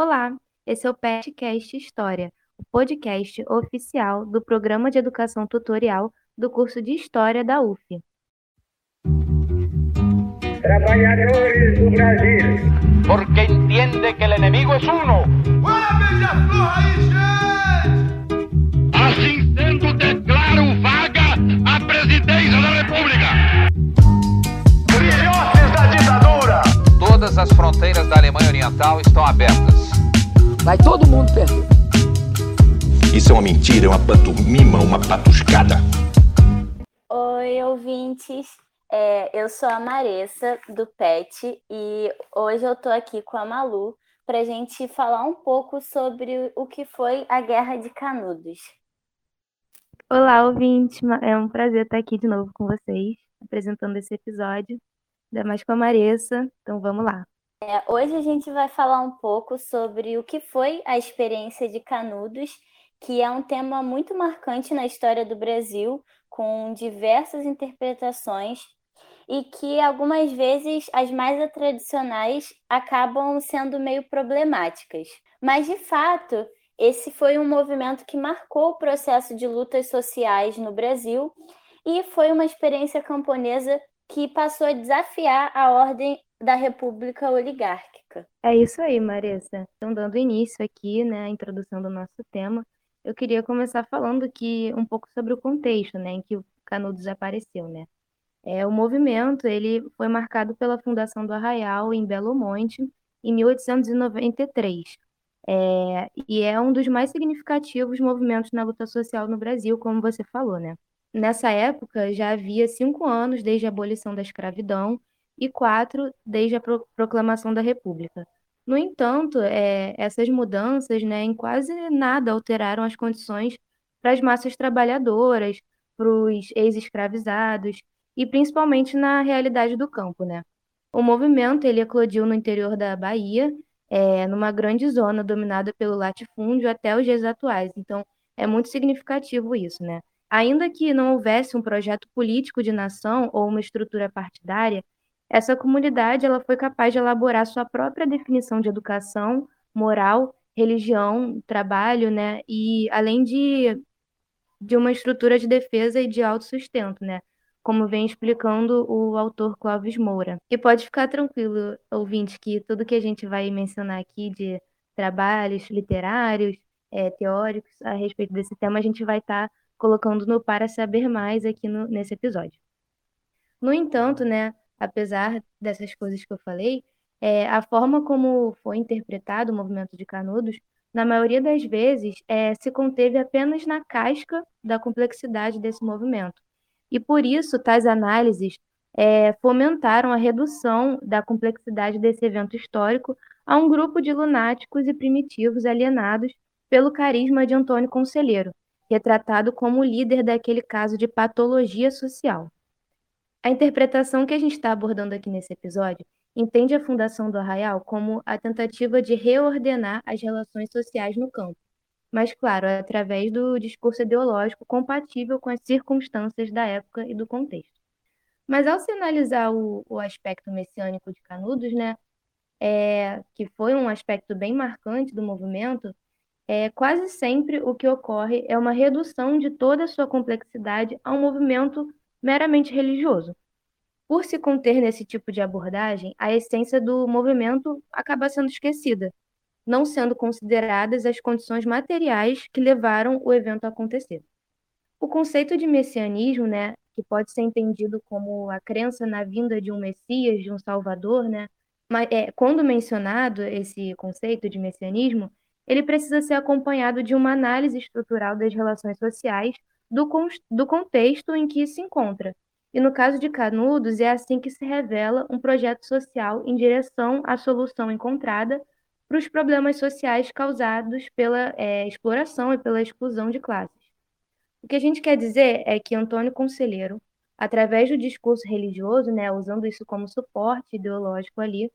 Olá, esse é o PetCast História, o podcast oficial do Programa de Educação Tutorial do curso de História da UF. Trabalhadores do Brasil. porque entiende que el enemigo es uno. Assim sendo, declaro vaga a presidência da República. Filhotes da ditadura! Todas as fronteiras da Alemanha Oriental estão abertas. Vai todo mundo perder. Isso é uma mentira, é uma pantomima, uma patuscada. Oi, ouvintes. É, eu sou a Maressa, do PET, e hoje eu tô aqui com a Malu para a gente falar um pouco sobre o que foi a Guerra de Canudos. Olá, ouvinte, é um prazer estar aqui de novo com vocês, apresentando esse episódio, ainda mais com a Maressa, então vamos lá. É, hoje a gente vai falar um pouco sobre o que foi a experiência de Canudos, que é um tema muito marcante na história do Brasil, com diversas interpretações e que algumas vezes as mais tradicionais acabam sendo meio problemáticas. Mas de fato, esse foi um movimento que marcou o processo de lutas sociais no Brasil e foi uma experiência camponesa que passou a desafiar a ordem da República Oligárquica. É isso aí, Maressa. Então, dando início aqui, né, a introdução do nosso tema, eu queria começar falando que um pouco sobre o contexto, né, em que o Canudos apareceu, né? É, o movimento, ele foi marcado pela fundação do Arraial em Belo Monte em 1893. É, e é um dos mais significativos movimentos na luta social no Brasil, como você falou, né? Nessa época, já havia cinco anos desde a abolição da escravidão e quatro desde a pro- proclamação da República. No entanto, é, essas mudanças, né, em quase nada alteraram as condições para as massas trabalhadoras, para os ex-escravizados e principalmente na realidade do campo, né? O movimento ele eclodiu no interior da Bahia, é, numa grande zona dominada pelo latifúndio até os dias atuais. Então, é muito significativo isso, né? Ainda que não houvesse um projeto político de nação ou uma estrutura partidária, essa comunidade ela foi capaz de elaborar sua própria definição de educação, moral, religião, trabalho, né? E além de, de uma estrutura de defesa e de autossustento, né? Como vem explicando o autor Clóvis Moura. E pode ficar tranquilo, ouvinte, que tudo que a gente vai mencionar aqui de trabalhos literários, eh, teóricos a respeito desse tema, a gente vai estar colocando no Para Saber Mais aqui no- nesse episódio. No entanto, né, apesar dessas coisas que eu falei, é, a forma como foi interpretado o movimento de Canudos, na maioria das vezes, é, se conteve apenas na casca da complexidade desse movimento. E por isso, tais análises é, fomentaram a redução da complexidade desse evento histórico a um grupo de lunáticos e primitivos alienados pelo carisma de Antônio Conselheiro, retratado como líder daquele caso de patologia social. A interpretação que a gente está abordando aqui nesse episódio entende a fundação do Arraial como a tentativa de reordenar as relações sociais no campo, mas, claro, através do discurso ideológico compatível com as circunstâncias da época e do contexto. Mas ao se analisar o, o aspecto messiânico de Canudos, né, é, que foi um aspecto bem marcante do movimento, é, quase sempre o que ocorre é uma redução de toda a sua complexidade a um movimento meramente religioso. Por se conter nesse tipo de abordagem, a essência do movimento acaba sendo esquecida, não sendo consideradas as condições materiais que levaram o evento a acontecer. O conceito de messianismo, né, que pode ser entendido como a crença na vinda de um Messias, de um Salvador, né, mas é, quando mencionado esse conceito de messianismo, ele precisa ser acompanhado de uma análise estrutural das relações sociais do, do contexto em que se encontra. E no caso de Canudos, é assim que se revela um projeto social em direção à solução encontrada para os problemas sociais causados pela é, exploração e pela exclusão de classes. O que a gente quer dizer é que Antônio Conselheiro, através do discurso religioso, né, usando isso como suporte ideológico ali,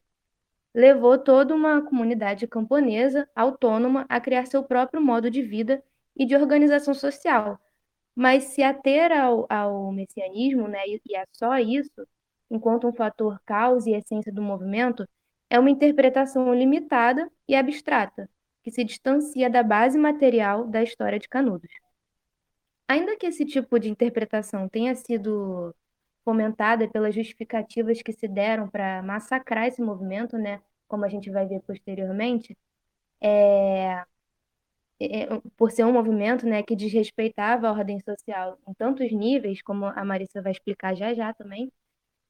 levou toda uma comunidade camponesa autônoma a criar seu próprio modo de vida e de organização social. Mas se ater ao, ao messianismo, né, e, a só isso, enquanto um fator causa e essência do movimento, é uma interpretação limitada e abstrata, que se distancia da base material da história de Canudos. Ainda que esse tipo de interpretação tenha sido fomentada pelas justificativas que se deram para massacrar esse movimento, né, como a gente vai ver posteriormente, é, é, por ser um movimento né, que desrespeitava a ordem social em tantos níveis, como a Marissa vai explicar já já também,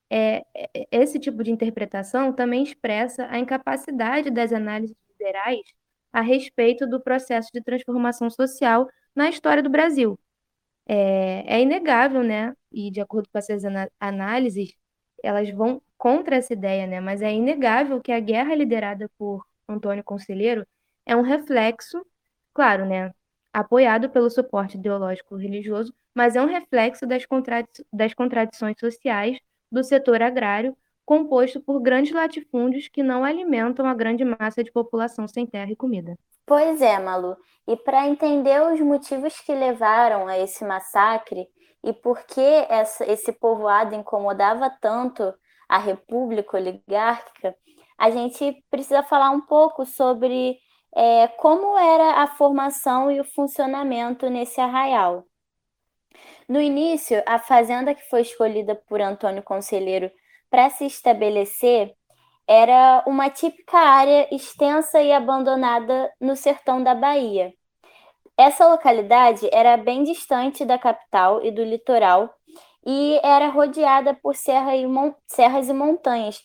é, é, esse tipo de interpretação também expressa a incapacidade das análises liberais a respeito do processo de transformação social na história do Brasil. É, é inegável, né? E de acordo com essas análises, elas vão contra essa ideia, né? Mas é inegável que a guerra liderada por Antônio Conselheiro é um reflexo, claro, né? Apoiado pelo suporte ideológico religioso, mas é um reflexo das, contradi das contradições sociais do setor agrário, composto por grandes latifúndios que não alimentam a grande massa de população sem terra e comida. Pois é, Malu. E para entender os motivos que levaram a esse massacre e por que essa, esse povoado incomodava tanto a República Oligárquica, a gente precisa falar um pouco sobre é, como era a formação e o funcionamento nesse arraial. No início, a fazenda que foi escolhida por Antônio Conselheiro para se estabelecer era uma típica área extensa e abandonada no sertão da Bahia. Essa localidade era bem distante da capital e do litoral e era rodeada por serra e serras e montanhas.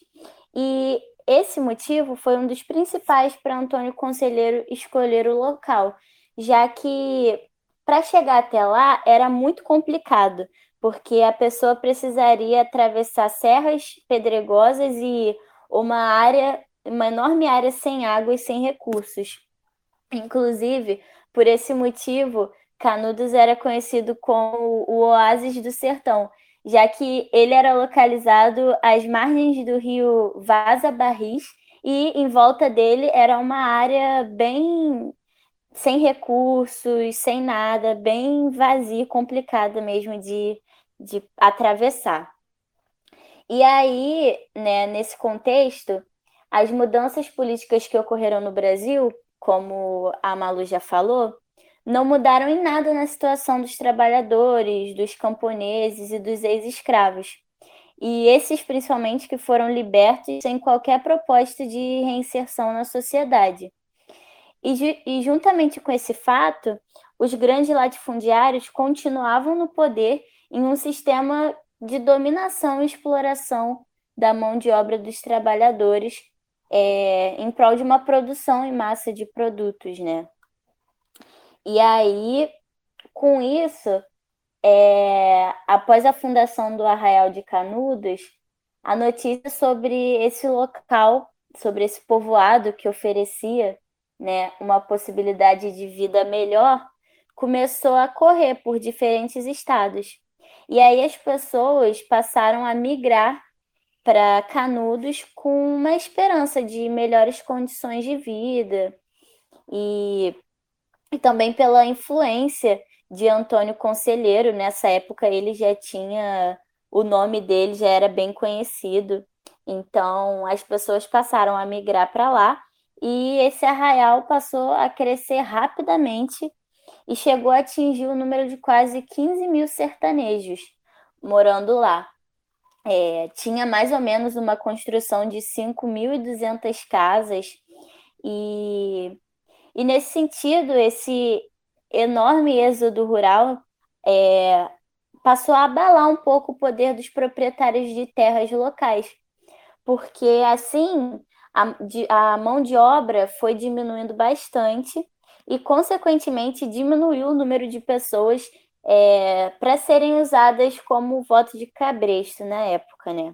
E esse motivo foi um dos principais para Antônio Conselheiro escolher o local, já que para chegar até lá era muito complicado, porque a pessoa precisaria atravessar serras pedregosas e uma área, uma enorme área sem água e sem recursos. Inclusive, por esse motivo, Canudos era conhecido como o oásis do sertão, já que ele era localizado às margens do rio Vaza Barris e em volta dele era uma área bem sem recursos, sem nada, bem vazia, complicada mesmo de, de atravessar. E aí, né, nesse contexto, as mudanças políticas que ocorreram no Brasil, como a Malu já falou, não mudaram em nada na situação dos trabalhadores, dos camponeses e dos ex-escravos. E esses, principalmente, que foram libertos sem qualquer proposta de reinserção na sociedade. E, e juntamente com esse fato, os grandes latifundiários continuavam no poder em um sistema de dominação e exploração da mão de obra dos trabalhadores é, em prol de uma produção em massa de produtos, né? E aí, com isso, é, após a fundação do Arraial de Canudos, a notícia sobre esse local, sobre esse povoado que oferecia né, uma possibilidade de vida melhor, começou a correr por diferentes estados. E aí as pessoas passaram a migrar para Canudos com uma esperança de melhores condições de vida e, e também pela influência de Antônio Conselheiro. Nessa época ele já tinha o nome dele já era bem conhecido. Então as pessoas passaram a migrar para lá e esse arraial passou a crescer rapidamente e chegou a atingir o número de quase 15 mil sertanejos morando lá. É, tinha mais ou menos uma construção de 5.200 casas, e, e nesse sentido, esse enorme êxodo rural é, passou a abalar um pouco o poder dos proprietários de terras locais, porque assim a, de, a mão de obra foi diminuindo bastante e, consequentemente, diminuiu o número de pessoas é, para serem usadas como voto de cabresto na época, né?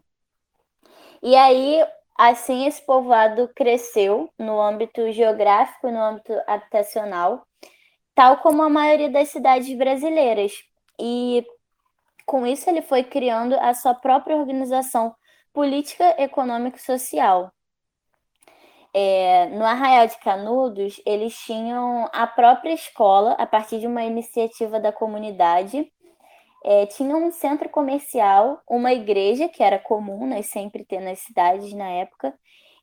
E aí, assim, esse povoado cresceu no âmbito geográfico, no âmbito habitacional, tal como a maioria das cidades brasileiras. E com isso ele foi criando a sua própria organização política, econômica e social é, no Arraial de Canudos, eles tinham a própria escola, a partir de uma iniciativa da comunidade. É, tinha um centro comercial, uma igreja, que era comum, né, sempre ter nas cidades na época,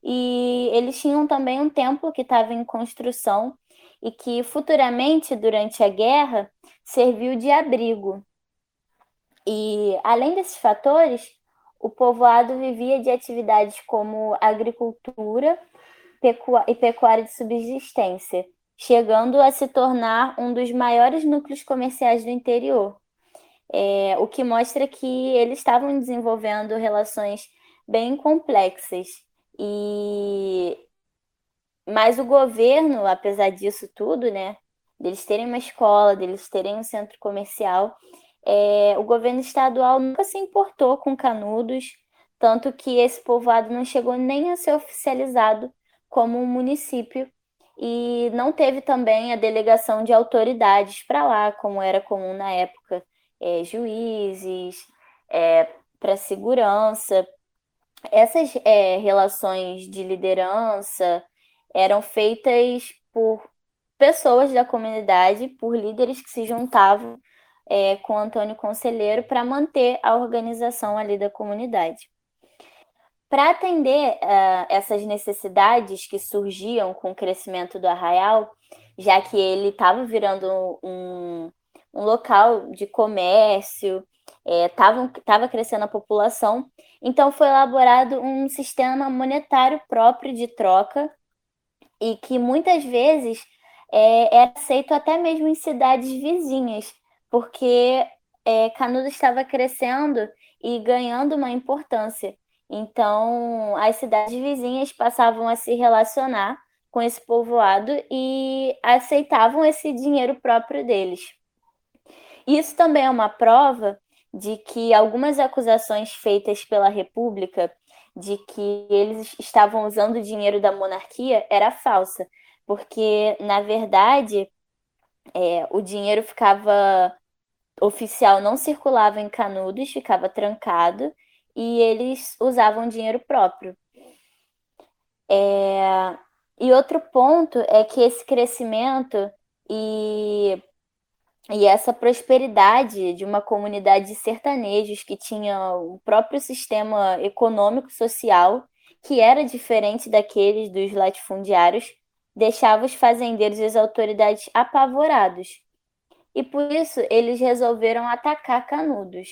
e eles tinham também um templo que estava em construção e que futuramente, durante a guerra, serviu de abrigo. E além desses fatores, o povoado vivia de atividades como agricultura e pecuária de subsistência, chegando a se tornar um dos maiores núcleos comerciais do interior. É, o que mostra que eles estavam desenvolvendo relações bem complexas. E mas o governo, apesar disso tudo, né, deles terem uma escola, deles terem um centro comercial, é, o governo estadual nunca se importou com Canudos, tanto que esse povoado não chegou nem a ser oficializado como um município e não teve também a delegação de autoridades para lá, como era comum na época, é, juízes, é, para segurança. Essas é, relações de liderança eram feitas por pessoas da comunidade, por líderes que se juntavam é, com Antônio Conselheiro para manter a organização ali da comunidade. Para atender uh, essas necessidades que surgiam com o crescimento do arraial, já que ele estava virando um, um, local de comércio, estava é, crescendo a população, então foi elaborado um sistema monetário próprio de troca e que muitas vezes é, é aceito até mesmo em cidades vizinhas, porque é, Canudos estava crescendo e ganhando uma importância. Então, as cidades vizinhas passavam a se relacionar com esse povoado e aceitavam esse dinheiro próprio deles. Isso também é uma prova de que algumas acusações feitas pela República de que eles estavam usando o dinheiro da monarquia era falsa, porque, na verdade, é, o dinheiro ficava oficial não circulava em Canudos, ficava trancado e eles usavam dinheiro próprio. É... E outro ponto é que esse crescimento e, e essa prosperidade de uma comunidade de sertanejos que tinha o próprio sistema econômico social, que era diferente daqueles dos latifundiários, deixava os fazendeiros e as autoridades apavorados e por isso eles resolveram atacar Canudos.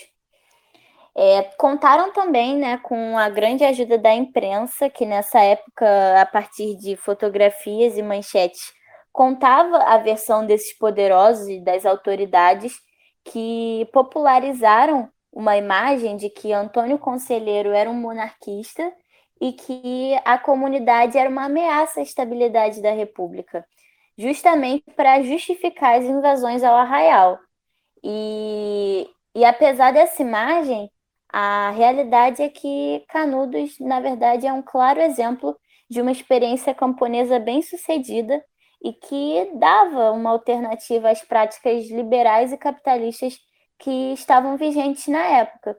É, contaram também né, com a grande ajuda da imprensa, que nessa época, a partir de fotografias e manchetes, contava a versão desses poderosos e das autoridades que popularizaram uma imagem de que Antônio Conselheiro era um monarquista e que a comunidade era uma ameaça à estabilidade da República justamente para justificar as invasões ao arraial. E, e apesar dessa imagem, a realidade é que Canudos, na verdade, é um claro exemplo de uma experiência camponesa bem sucedida e que dava uma alternativa às práticas liberais e capitalistas que estavam vigentes na época.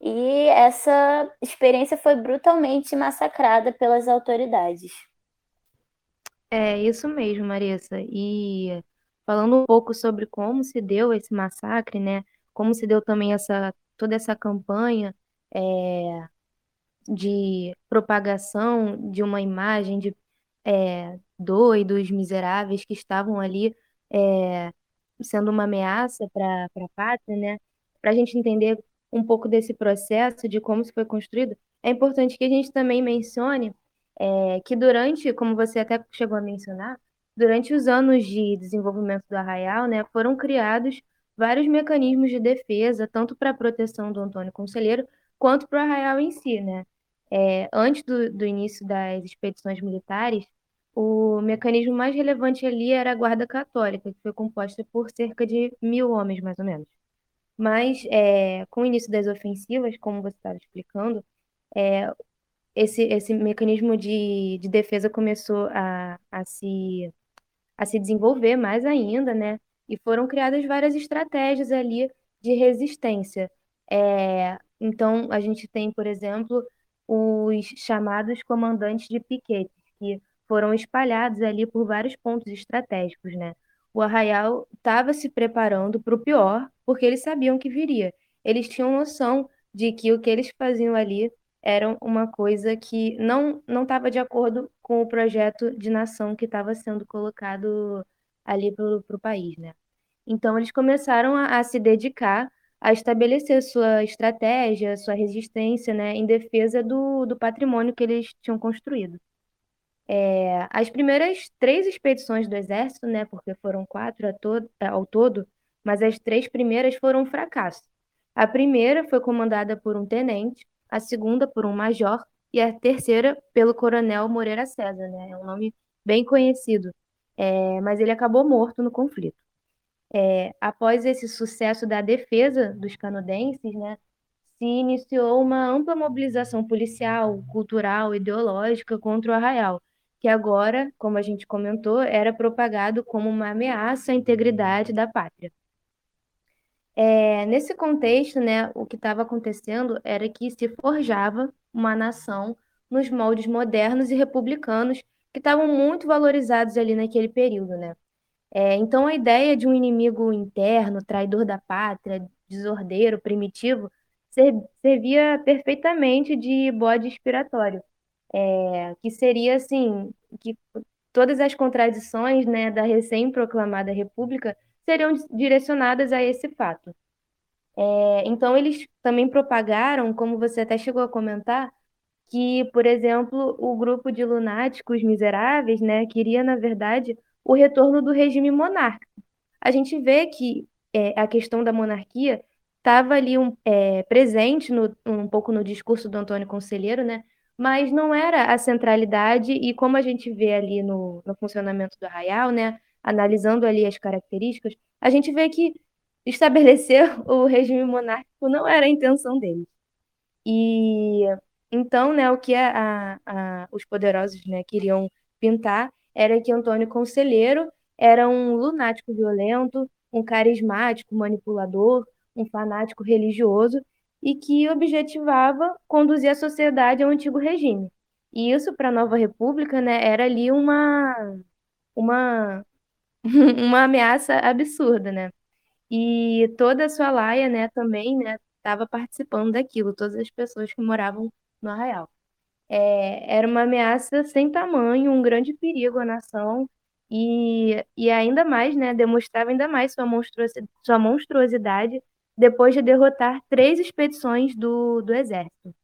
E essa experiência foi brutalmente massacrada pelas autoridades. É isso mesmo, Marissa. E falando um pouco sobre como se deu esse massacre, né? Como se deu também essa toda essa campanha é, de propagação de uma imagem de é, doidos, miseráveis que estavam ali é, sendo uma ameaça para a pátria, né? Para a gente entender um pouco desse processo, de como isso foi construído, é importante que a gente também mencione é, que durante, como você até chegou a mencionar, durante os anos de desenvolvimento do Arraial, né, foram criados vários mecanismos de defesa, tanto para a proteção do Antônio Conselheiro, quanto para o Arraial em si, né? É, antes do, do início das expedições militares, o mecanismo mais relevante ali era a Guarda Católica, que foi composta por cerca de mil homens, mais ou menos. Mas, é, com o início das ofensivas, como você estava explicando, é, esse, esse mecanismo de, de defesa começou a, a, se, a se desenvolver mais ainda, né? E foram criadas várias estratégias ali de resistência. É, então, a gente tem, por exemplo, os chamados comandantes de piquete, que foram espalhados ali por vários pontos estratégicos, né? O Arraial estava se preparando para o pior, porque eles sabiam que viria. Eles tinham noção de que o que eles faziam ali era uma coisa que não não estava de acordo com o projeto de nação que estava sendo colocado ali para o país, né? Então eles começaram a, a, se dedicar a estabelecer sua estratégia, sua resistência, né, em defesa do, do patrimônio que eles tinham construído. É, as primeiras três expedições do exército, né, porque foram quatro ao todo, mas as três primeiras foram um fracasso. A primeira foi comandada por um tenente, a segunda por um major e a terceira pelo coronel Moreira César, né? É um nome bem conhecido, é, mas ele acabou morto no conflito. É, após esse sucesso da defesa dos canadenses, né, se iniciou uma ampla mobilização policial, cultural, ideológica contra o arraial, que agora, como a gente comentou, era propagado como uma ameaça à integridade da pátria. É, nesse contexto, né, o que estava acontecendo era que se forjava uma nação nos moldes modernos e republicanos que estavam muito valorizados ali naquele período, né? É, então a ideia de um inimigo interno, traidor da pátria, desordeiro, primitivo, servia perfeitamente de bode expiratório, é, que seria assim, que todas as contradições, né, da recém-proclamada república seriam direcionadas a esse fato. É, então, eles também propagaram, como você até chegou a comentar, que, por exemplo, o grupo de lunáticos miseráveis né, queria, na verdade, o retorno do regime monárquico. A gente vê que é, a questão da monarquia estava ali um, é, presente no, um pouco no discurso do Antônio Conselheiro, né? Mas não era a centralidade, e como a gente vê ali no, no funcionamento do arraial, né? analisando ali as características, a gente vê que estabelecer o regime monárquico não era a intenção deles. E então, né, o que a, a, os poderosos né, queriam pintar era que Antônio Conselheiro era um lunático violento, um carismático manipulador, um fanático religioso e que objetivava conduzir a sociedade ao antigo regime. E isso para a Nova República, né, era ali uma uma uma ameaça absurda, né? E toda a sua laia, né, também, né, estava participando daquilo, todas as pessoas que moravam no Arraial. É, era uma ameaça sem tamanho, um grande perigo à nação e, e ainda mais, né, demonstrava ainda mais sua monstruosidade, sua monstruosidade depois de derrotar três expedições do, do exército.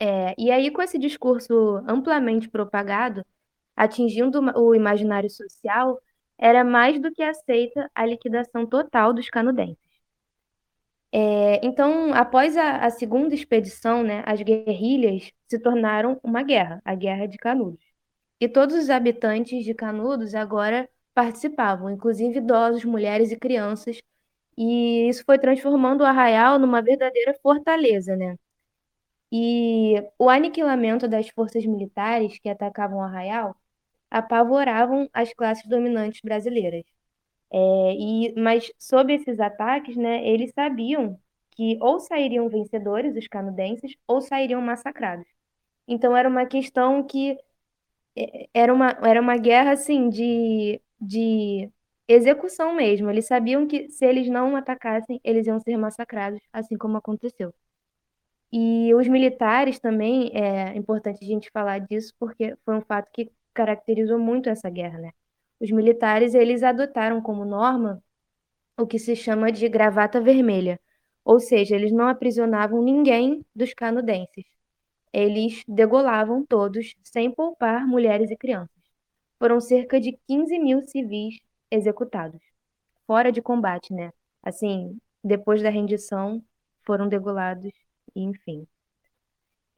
É, e aí, com esse discurso amplamente propagado, atingindo o imaginário social, era mais do que aceita a liquidação total dos canudenses. É, então, após a, a, segunda expedição, né, as guerrilhas se tornaram uma guerra, a Guerra de Canudos. E todos os habitantes de Canudos agora participavam, inclusive idosos, mulheres e crianças, e isso foi transformando o arraial numa verdadeira fortaleza, né? E o aniquilamento das forças militares que atacavam o arraial apavoravam as classes dominantes brasileiras. É, e, mas sob esses ataques, né, eles sabiam que ou sairiam vencedores, os canudenses, ou sairiam massacrados. Então era uma questão que é, era uma, era uma guerra assim de, de execução mesmo. Eles sabiam que se eles não atacassem, eles iam ser massacrados, assim como aconteceu. E os militares também, é importante a gente falar disso, porque foi um fato que caracterizou muito essa guerra, né? Os militares, eles adotaram como norma o que se chama de gravata vermelha, ou seja, eles não aprisionavam ninguém dos canudenses. Eles degolavam todos, sem poupar mulheres e crianças. Foram cerca de 15 mil civis executados, fora de combate, né? Assim, depois da rendição, foram degolados, enfim.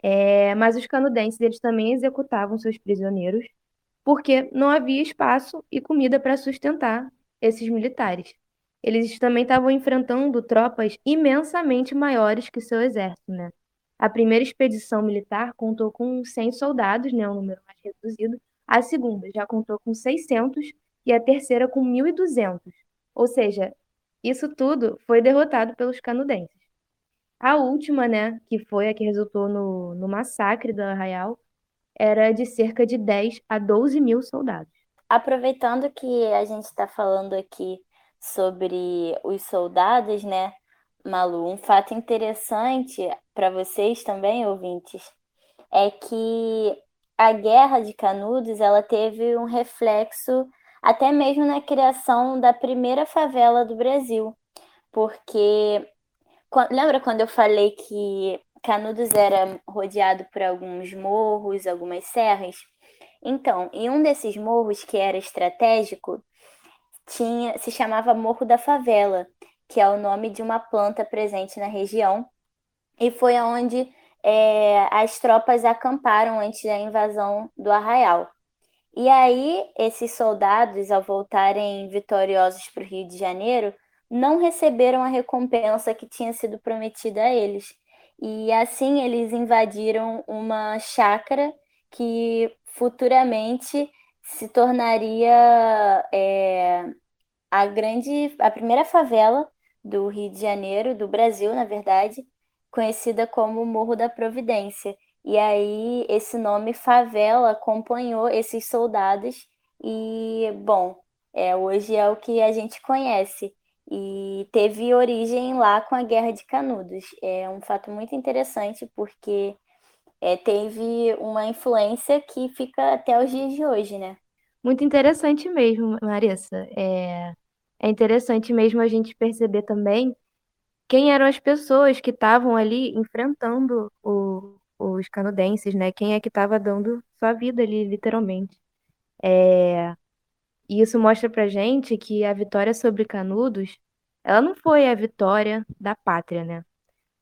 É, mas os canudenses, eles também executavam seus prisioneiros porque não havia espaço e comida para sustentar esses militares. Eles também estavam enfrentando tropas imensamente maiores que seu exército, né? A primeira expedição militar contou com 100 soldados, né, um número mais reduzido. A segunda já contou com 600 e a terceira com 1.200. Ou seja, isso tudo foi derrotado pelos canudenses. A última, né, que foi a que resultou no, no massacre do Arraial, era de cerca de 10 a 12 mil soldados. Aproveitando que a gente está falando aqui sobre os soldados, né, Malu, um fato interessante para vocês também, ouvintes, é que a Guerra de Canudos ela teve um reflexo até mesmo na criação da primeira favela do Brasil, porque lembra quando eu falei que Canudos era rodeado por alguns morros, algumas serras? Então, em um desses morros que era estratégico, tinha se chamava Morro da Favela, que é o nome de uma planta presente na região, e foi onde é, as tropas acamparam antes da invasão do Arraial. E aí, esses soldados, ao voltarem vitoriosos para o Rio de Janeiro, não receberam a recompensa que tinha sido prometida a eles. E assim eles invadiram uma chácara que futuramente se tornaria é, a grande, a primeira favela do Rio de Janeiro, do Brasil, na verdade, conhecida como Morro da Providência. E aí esse nome favela acompanhou esses soldados e, bom, é, hoje é o que a gente conhece. E teve origem lá com a Guerra de Canudos. É um fato muito interessante porque é, teve uma influência que fica até os dias de hoje, né? Muito interessante mesmo, Marissa. É, é interessante mesmo a gente perceber também quem eram as pessoas que estavam ali enfrentando o, os canudenses, né? Quem é que estava dando sua vida ali, literalmente. É... E isso mostra pra gente que a vitória sobre Canudos, ela não foi a vitória da pátria, né?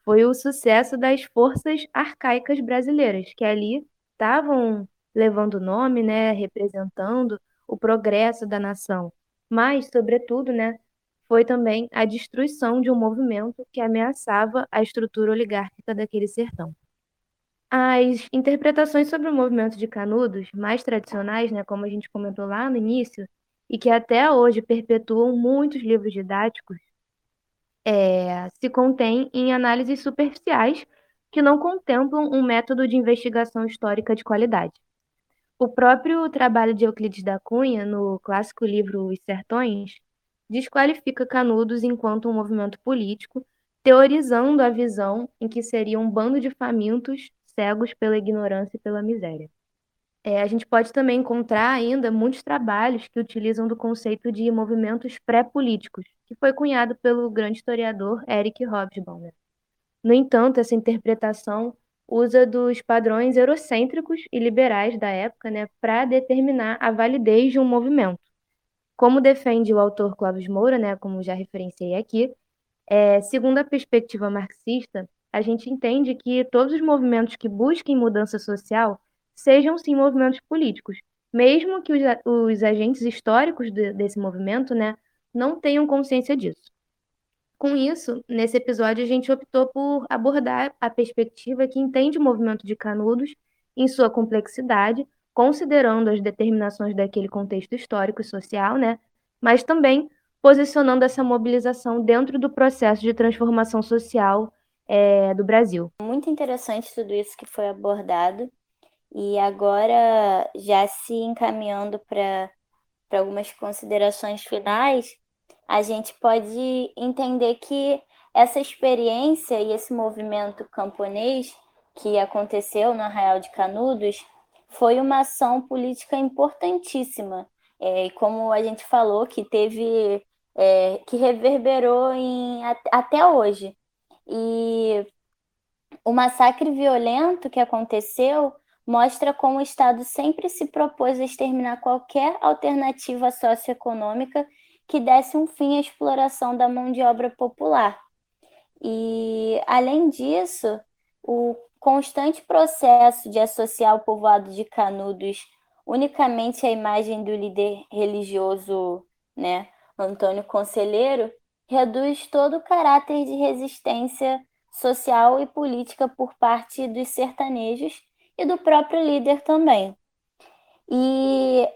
Foi o sucesso das forças arcaicas brasileiras, que ali estavam levando o nome, né? Representando o progresso da nação. Mas, sobretudo, né? Foi também a destruição de um movimento que ameaçava a estrutura oligárquica daquele sertão. As interpretações sobre o movimento de Canudos, mais tradicionais, né, como a gente comentou lá no início, e que até hoje perpetuam muitos livros didáticos, é, se contêm em análises superficiais que não contemplam um método de investigação histórica de qualidade. O próprio trabalho de Euclides da Cunha, no clássico livro Os Sertões, desqualifica Canudos enquanto um movimento político, teorizando a visão em que seria um bando de famintos cegos pela ignorância e pela miséria. É, a gente pode também encontrar ainda muitos trabalhos que utilizam do conceito de movimentos pré-políticos, que foi cunhado pelo grande historiador Eric Hobsbawm. No entanto, essa interpretação usa dos padrões eurocêntricos e liberais da época né, para determinar a validez de um movimento. Como defende o autor Clóvis Moura, né, como já referenciei aqui, é, segundo a perspectiva marxista, a gente entende que todos os movimentos que busquem mudança social sejam sim movimentos políticos, mesmo que os, os agentes históricos de, desse movimento né, não tenham consciência disso. Com isso, nesse episódio, a gente optou por abordar a perspectiva que entende o movimento de Canudos em sua complexidade, considerando as determinações daquele contexto histórico e social, né, mas também posicionando essa mobilização dentro do processo de transformação social é, do Brasil. Muito interessante tudo isso que foi abordado. E agora, já se encaminhando para algumas considerações finais, a gente pode entender que essa experiência e esse movimento camponês que aconteceu no Arraial de Canudos foi uma ação política importantíssima. É, e como a gente falou, que teve, é, que reverberou em, até hoje. E o massacre violento que aconteceu mostra como o Estado sempre se propôs a exterminar qualquer alternativa socioeconômica que desse um fim à exploração da mão de obra popular. E, além disso, o constante processo de associar o povoado de Canudos unicamente à imagem do líder religioso, né, Antônio Conselheiro, reduz todo o caráter de resistência social e política por parte dos sertanejos e do próprio líder também. E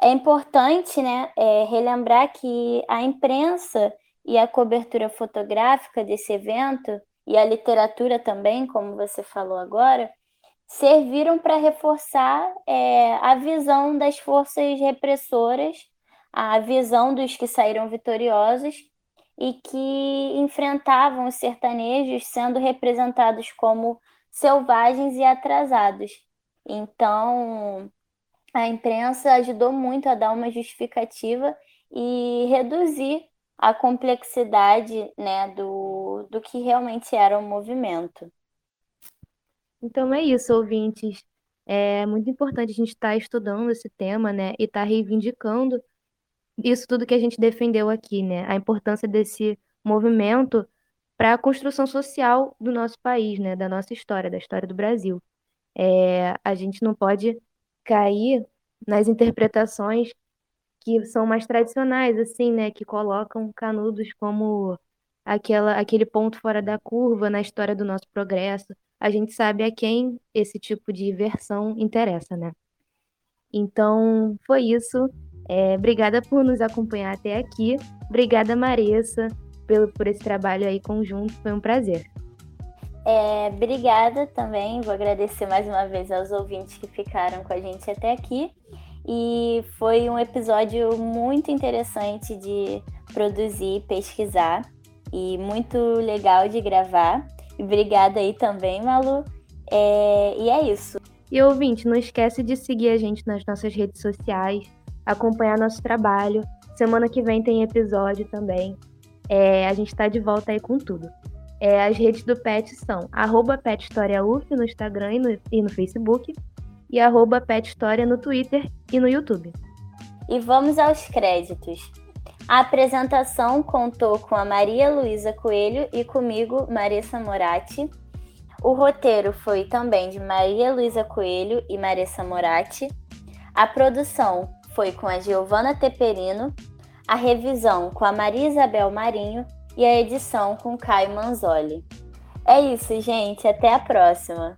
é importante né, é, relembrar que a imprensa e a cobertura fotográfica desse evento, e a literatura também, como você falou agora, serviram para reforçar é, a visão das forças repressoras, a visão dos que saíram vitoriosos e que enfrentavam os sertanejos sendo representados como selvagens e atrasados. Então, a imprensa ajudou muito a dar uma justificativa e reduzir a complexidade né, do, do que realmente era o movimento. Então é isso, ouvintes. É muito importante a gente estar tá estudando esse tema, né, e estar tá reivindicando isso tudo que a gente defendeu aqui, né, a importância desse movimento para a construção social do nosso país, né, da nossa história, da história do Brasil. É, a gente não pode cair nas interpretações que são mais tradicionais, assim, né, que colocam Canudos como aquela, aquele ponto fora da curva na história do nosso progresso. A gente sabe a quem esse tipo de versão interessa, né? Então, foi isso. É, obrigada por nos acompanhar até aqui. Obrigada, Marissa, pelo, por esse trabalho aí conjunto. Foi um prazer. É, obrigada também. Vou agradecer mais uma vez aos ouvintes que ficaram com a gente até aqui. E foi um episódio muito interessante de produzir, pesquisar e muito legal de gravar. Obrigada aí também, Malu. É, e é isso. E ouvinte, não esquece de seguir a gente nas nossas redes sociais, acompanhar nosso trabalho. Semana que vem tem episódio também. É, a gente está de volta aí com tudo. É, as redes do Pet são arroba no Instagram e no, e no Facebook e arroba no Twitter e no YouTube. E vamos aos créditos. A apresentação contou com a Maria Luísa Coelho e comigo, Marissa Moratti. O roteiro foi também de Maria Luísa Coelho e Marissa Moratti. A produção foi com a Giovana Teperino, a revisão com a Maria Isabel Marinho e a edição com Caio Manzoli. É isso, gente. Até a próxima!